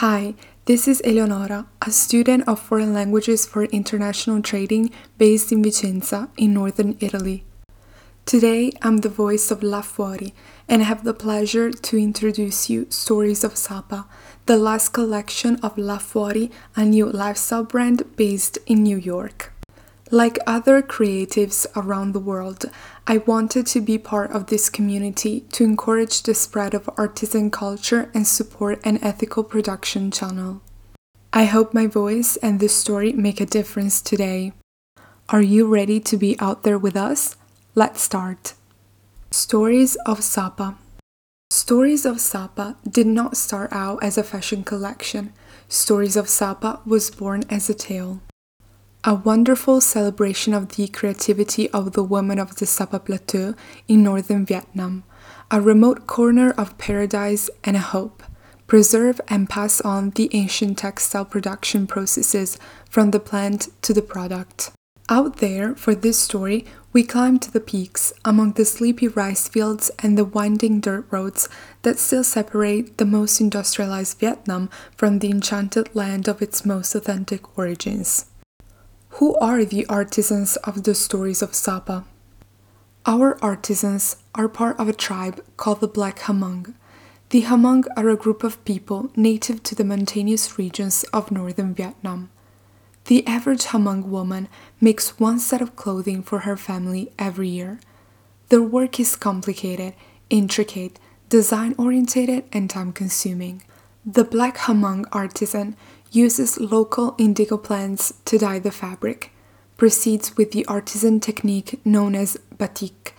Hi, this is Eleonora, a student of foreign languages for international trading based in Vicenza, in northern Italy. Today, I'm the voice of Là Fuori and I have the pleasure to introduce you Stories of Sapa, the last collection of Là Fuori, a new lifestyle brand based in New York. Like other creatives around the world, I wanted to be part of this community to encourage the spread of artisan culture and support an ethical production channel. I hope my voice and this story make a difference today. Are you ready to be out there with us? Let's start. Stories of Sapa. Stories of Sapa did not start out as a fashion collection. Stories of Sapa was born as a tale. A wonderful celebration of the creativity of the women of the Sapa Plateau in northern Vietnam, a remote corner of paradise and a hope. Preserve and pass on the ancient textile production processes from the plant to the product. Out there, for this story, we climbed to the peaks among the sleepy rice fields and the winding dirt roads that still separate the most industrialized Vietnam from the enchanted land of its most authentic origins. Who are the artisans of the stories of Sapa? Our artisans are part of a tribe called the Black Hmong. The Hmong are a group of people native to the mountainous regions of northern Vietnam. The average Hmong woman makes one set of clothing for her family every year. Their work is complicated, intricate, design oriented, and time consuming. The Black Hmong artisan uses local indigo plants to dye the fabric, proceeds with the artisan technique known as batik,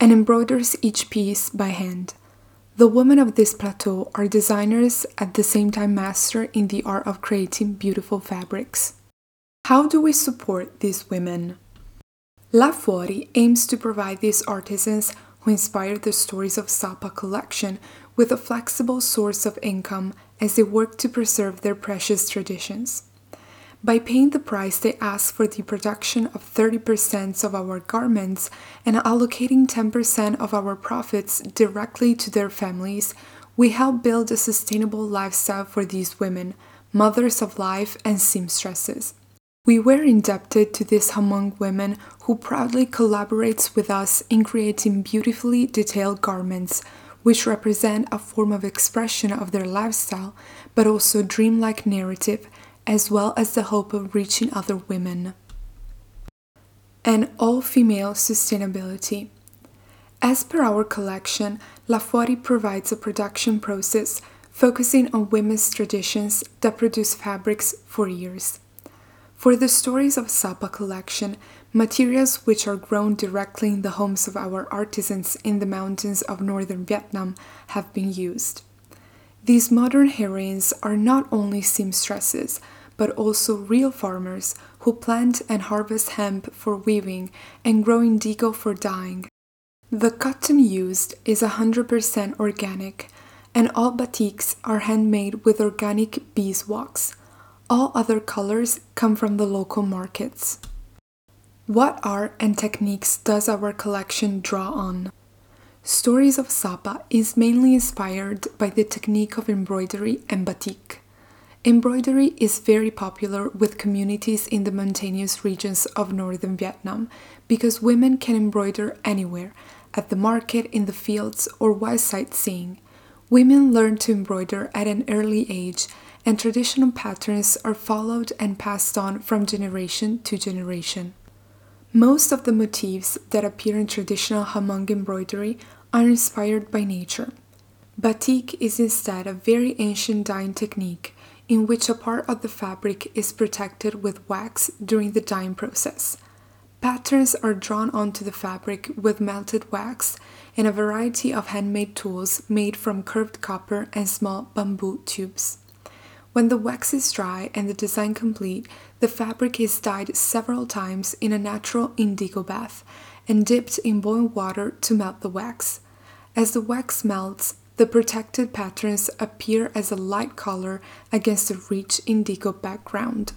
and embroiders each piece by hand. The women of this plateau are designers at the same time master in the art of creating beautiful fabrics. How do we support these women? Là Fuori aims to provide these artisans who inspire the stories of Sapa collection with a flexible source of income as they work to preserve their precious traditions. By paying the price they ask for the production of 30% of our garments and allocating 10% of our profits directly to their families, we help build a sustainable lifestyle for these women, mothers of life and seamstresses. We were indebted to this Hmong women who proudly collaborates with us in creating beautifully detailed garments which represent a form of expression of their lifestyle, but also dreamlike narrative, as well as the hope of reaching other women. And all female sustainability. As per our collection, Là Fuori provides a production process focusing on women's traditions that produce fabrics for years. For the Stories of Sapa collection, materials which are grown directly in the homes of our artisans in the mountains of northern Vietnam have been used. These modern heroines are not only seamstresses, but also real farmers who plant and harvest hemp for weaving and grow indigo for dyeing. The cotton used is 100% organic, and all batiks are handmade with organic beeswax all other colors come from the local markets. What art and techniques does our collection draw on? Stories of Sapa is mainly inspired by the technique of embroidery and batik. Embroidery is very popular with communities in the mountainous regions of northern Vietnam because women can embroider anywhere, at the market, in the fields, or while sightseeing. Women learn to embroider at an early age and traditional patterns are followed and passed on from generation to generation. Most of the motifs that appear in traditional Hmong embroidery are inspired by nature. Batik is instead a very ancient dyeing technique in which a part of the fabric is protected with wax during the dyeing process. Patterns are drawn onto the fabric with melted wax and a variety of handmade tools made from curved copper and small bamboo tubes. When the wax is dry and the design complete, the fabric is dyed several times in a natural indigo bath and dipped in boiling water to melt the wax. As the wax melts, the protected patterns appear as a light color against a rich indigo background.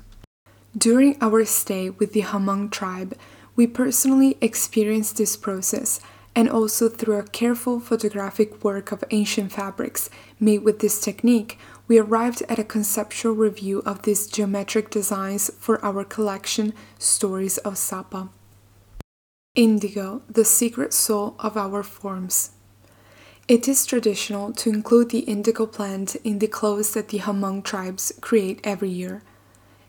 During our stay with the Hmong tribe, we personally experienced this process and also through a careful photographic work of ancient fabrics made with this technique, we arrived at a conceptual review of these geometric designs for our collection Stories of Sapa. Indigo, the secret soul of our forms. It is traditional to include the indigo plant in the clothes that the Hmong tribes create every year.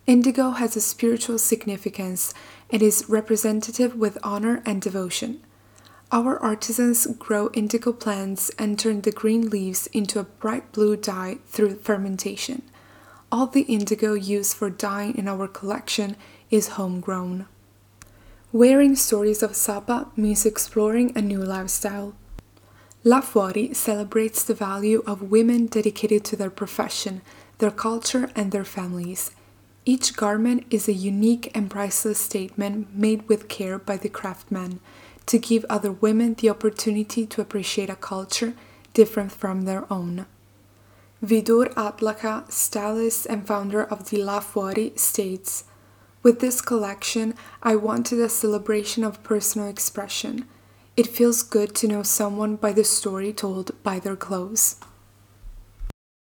Indigo has a spiritual significance and is representative with honor and devotion. Our artisans grow indigo plants and turn the green leaves into a bright blue dye through fermentation. All the indigo used for dyeing in our collection is homegrown. Wearing stories of Sapa means exploring a new lifestyle. La Fuori celebrates the value of women dedicated to their profession, their culture, and their families. Each garment is a unique and priceless statement made with care by the craftsman to give other women the opportunity to appreciate a culture different from their own. Vidur Atlaka, stylist and founder of the La Fuori, states With this collection, I wanted a celebration of personal expression. It feels good to know someone by the story told by their clothes.